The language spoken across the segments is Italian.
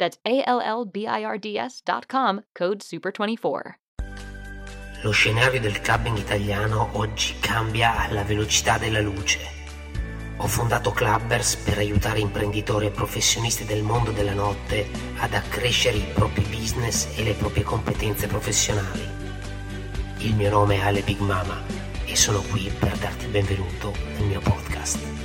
That's A-L-L-B-I-R-D-S dot com, code SUPER24. Lo scenario del clubbing italiano oggi cambia alla velocità della luce. Ho fondato Clubbers per aiutare imprenditori e professionisti del mondo della notte ad accrescere i propri business e le proprie competenze professionali. Il mio nome è Ale Big Mama e sono qui per darti il benvenuto nel mio podcast.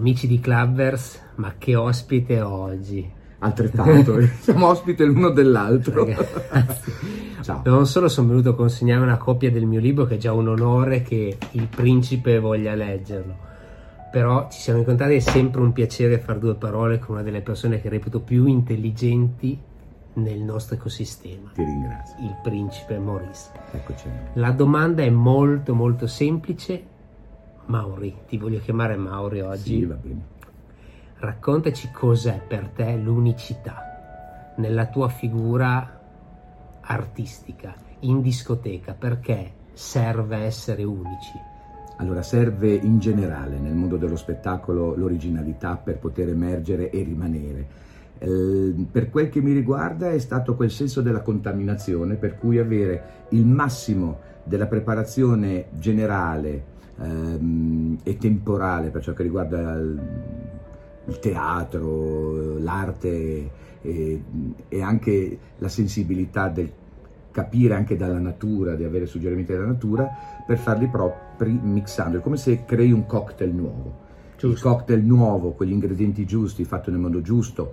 Amici di Clubbers, ma che ospite oggi! Altrettanto, siamo ospite l'uno dell'altro. Ciao. Non solo sono venuto a consegnare una copia del mio libro, che è già un onore che il principe voglia leggerlo, però ci siamo incontrati, è sempre un piacere fare due parole con una delle persone che reputo più intelligenti nel nostro ecosistema. Ti ringrazio. Il principe Maurice. Eccoci. La domanda è molto molto semplice. Mauri, ti voglio chiamare Mauri oggi. Sì, va bene. Raccontaci cos'è per te l'unicità nella tua figura artistica, in discoteca, perché serve essere unici? Allora, serve in generale nel mondo dello spettacolo l'originalità per poter emergere e rimanere. Eh, per quel che mi riguarda è stato quel senso della contaminazione per cui avere il massimo della preparazione generale ehm, e temporale per ciò che riguarda il, il teatro, l'arte e, e, anche la sensibilità del capire anche dalla natura, di avere suggerimenti dalla natura, per farli propri mixando. È come se crei un cocktail nuovo. Giusto. Il cocktail nuovo, con gli ingredienti giusti, fatto nel modo giusto,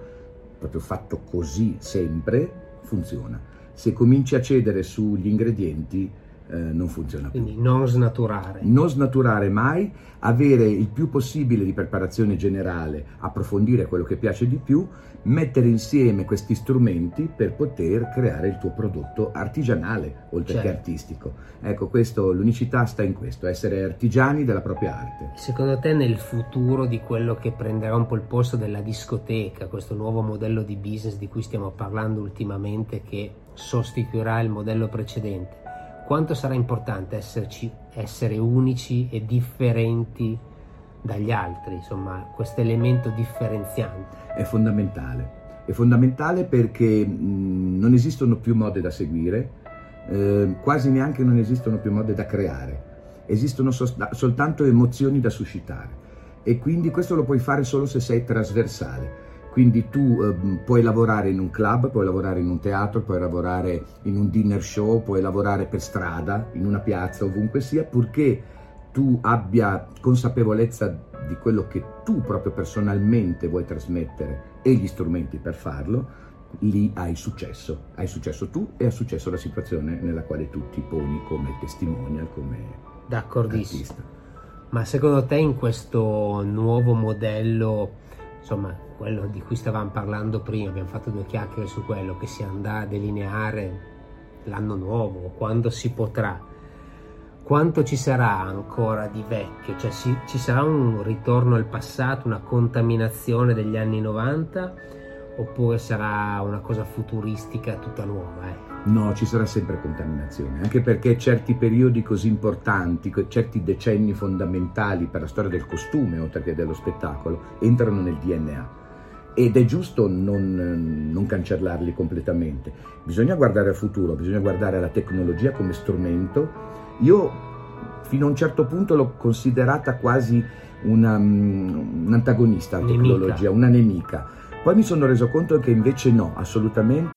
proprio fatto così sempre, funziona. Se cominci a cedere sugli ingredienti, eh, non funziona più. Quindi non snaturare. Non snaturare mai, avere il più possibile di preparazione generale, approfondire quello che piace di più, mettere insieme questi strumenti per poter creare il tuo prodotto artigianale, oltre certo. che artistico. Ecco, questo, l'unicità sta in questo, essere artigiani della propria arte. Secondo te nel futuro di quello che prenderà un po' il posto della discoteca, questo nuovo modello di business di cui stiamo parlando ultimamente che sostituirà il modello precedente, quanto sarà importante esserci, essere unici e differenti dagli altri, insomma, questo elemento differenziante. È fondamentale, è fondamentale perché mh, non esistono più mode da seguire, eh, quasi neanche non esistono più mode da creare, esistono so- soltanto emozioni da suscitare. E quindi questo lo puoi fare solo se sei trasversale quindi tu eh, puoi lavorare in un club, puoi lavorare in un teatro, puoi lavorare in un dinner show, puoi lavorare per strada, in una piazza, ovunque sia, purché tu abbia consapevolezza di quello che tu proprio personalmente vuoi trasmettere e gli strumenti per farlo, lì hai successo. Hai successo tu e ha successo la situazione nella quale tu ti poni come testimonial, come D'accordissimo. artista. Ma secondo te in questo nuovo modello insomma quello di cui stavamo parlando prima, abbiamo fatto due chiacchiere su quello che si andrà a delineare l'anno nuovo, quando si potrà, quanto ci sarà ancora di vecchio, cioè ci, ci sarà un ritorno al passato, una contaminazione degli anni 90 oppure sarà una cosa futuristica tutta nuova? Eh? No, ci sarà sempre contaminazione, anche perché certi periodi così importanti, certi decenni fondamentali per la storia del costume, oltre che dello spettacolo, entrano nel DNA. Ed è giusto non, non cancellarli completamente. Bisogna guardare al futuro, bisogna guardare alla tecnologia come strumento. Io fino a un certo punto l'ho considerata quasi una, un antagonista la tecnologia, una nemica Poi mi sono reso conto che invece no, assolutamente.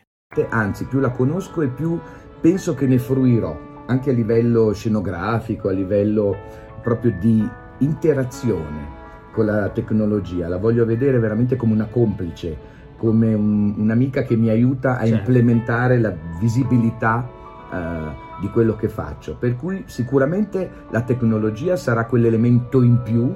Anzi, più la conosco e più penso che ne fruirò, anche a livello scenografico, a livello proprio di interazione con la tecnologia. La voglio vedere veramente come una complice, come un, un'amica che mi aiuta a certo. implementare la visibilità uh, di quello che faccio. Per cui sicuramente la tecnologia sarà quell'elemento in più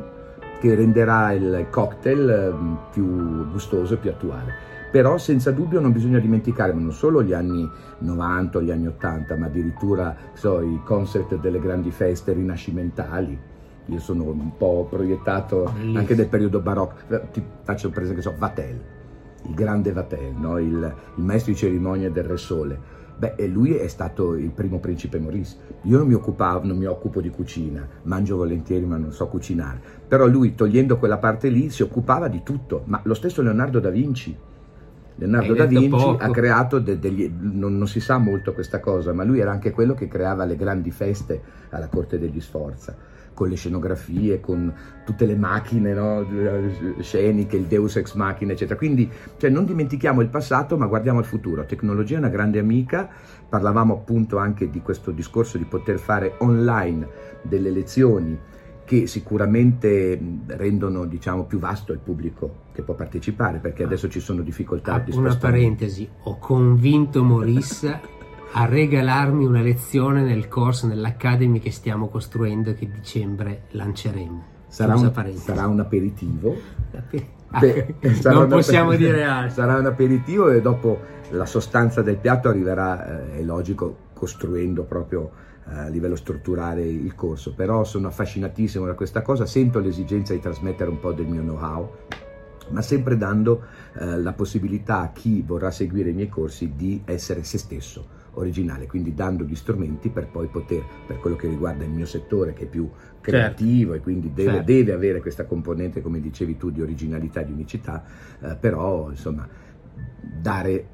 che renderà il cocktail uh, più gustoso e più attuale però senza dubbio non bisogna dimenticare non solo gli anni 90, gli anni 80, ma addirittura so, i concert delle grandi feste rinascimentali. Io sono un po' proiettato Bellissimo. anche del periodo barocco. Eh, ti faccio presa che so, Vatel, il grande Vatel, no? il, il maestro di cerimonia del Re Sole. Beh, lui è stato il primo principe Maurice. Io non mi, occupavo, non mi occupo di cucina, mangio volentieri ma non so cucinare. Però lui, togliendo quella parte lì, si occupava di tutto. Ma lo stesso Leonardo da Vinci, Leonardo da Vinci poco. ha creato de- degli, non, non, si sa molto questa cosa, ma lui era anche quello che creava le grandi feste alla corte degli Sforza, con le scenografie, con tutte le macchine no? sceniche, il Deus ex machina, eccetera. Quindi cioè, non dimentichiamo il passato, ma guardiamo al futuro. Tecnologia è una grande amica, parlavamo appunto anche di questo discorso di poter fare online delle lezioni che sicuramente rendono diciamo, più vasto il pubblico che può partecipare perché ah. adesso ci sono difficoltà ah, di Una parentesi, ho convinto Maurice a regalarmi una lezione nel corso, nell'Academy che stiamo costruendo e che dicembre lanceremo. Sarà un, sarà un, aperitivo. Ah, Beh, non possiamo aper- dire altro. Sarà un aperitivo e dopo la sostanza del piatto arriverà, eh, è logico, costruendo proprio a livello strutturale il corso, però sono affascinatissimo da questa cosa, sento l'esigenza di trasmettere un po' del mio know-how, ma sempre dando eh, la possibilità a chi vorrà seguire i miei corsi di essere se stesso, originale, quindi dando gli strumenti per poi poter, per quello che riguarda il mio settore che è più creativo certo. e quindi deve, certo. deve, avere questa componente, come dicevi tu, di originalità e di unicità, eh, però insomma dare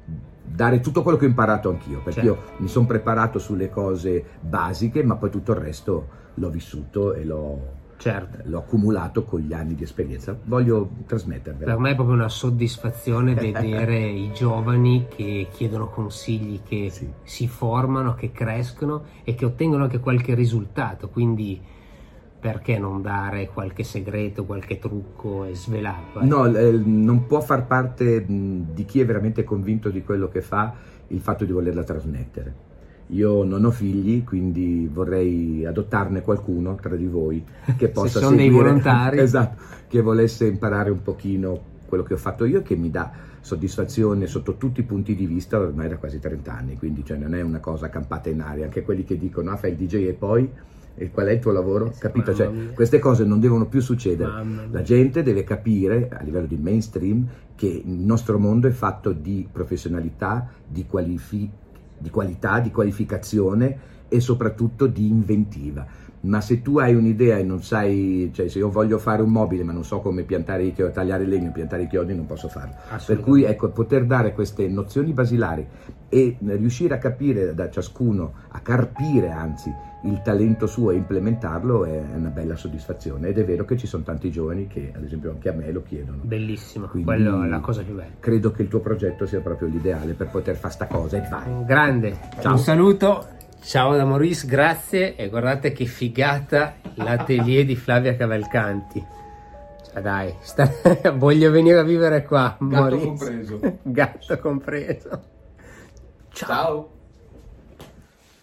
dare tutto quello che ho imparato anch'io, perché certo. io mi sono preparato sulle cose basiche, ma poi tutto il resto l'ho vissuto e l'ho, certo. l'ho accumulato con gli anni di esperienza. Voglio trasmettervelo. Per me è proprio una soddisfazione vedere i giovani che chiedono consigli, che sì. si formano, che crescono e che ottengono anche qualche risultato, quindi perché non dare qualche segreto, qualche trucco e svelarlo? Eh? No, eh, non può far parte di chi è veramente convinto di quello che fa il fatto di volerla trasmettere. Io non ho figli, quindi vorrei adottarne qualcuno tra di voi che possa Se sono seguire, dei volontari. esatto, che volesse imparare un pochino quello che ho fatto io che mi dà soddisfazione sotto tutti i punti di vista ormai da quasi 30 anni, quindi cioè, non è una cosa campata in aria, anche quelli che dicono ah fai il DJ e poi e qual è il tuo lavoro? Eh Capito? Cioè, queste cose non devono più succedere. La gente deve capire a livello di mainstream che il nostro mondo è fatto di professionalità, di, qualifi- di qualità, di qualificazione e soprattutto di inventiva ma se tu hai un'idea e non sai, cioè se io voglio fare un mobile ma non so come piantare i chiodi, tagliare il legno, piantare i chiodi, non posso farlo. Per cui ecco, poter dare queste nozioni basilari e riuscire a capire da ciascuno, a carpire anzi il talento suo e implementarlo è una bella soddisfazione ed è vero che ci sono tanti giovani che ad esempio anche a me lo chiedono. Bellissimo, Quindi quello è la cosa più bella. Credo che il tuo progetto sia proprio l'ideale per poter fare sta cosa e vai. Grande, Ciao. un saluto Ciao da Maurice, grazie e guardate che figata l'atelier di Flavia Cavalcanti. Cioè dai, sta... voglio venire a vivere qua. Gatto Maurice. compreso. Gatto compreso. Ciao. Ciao.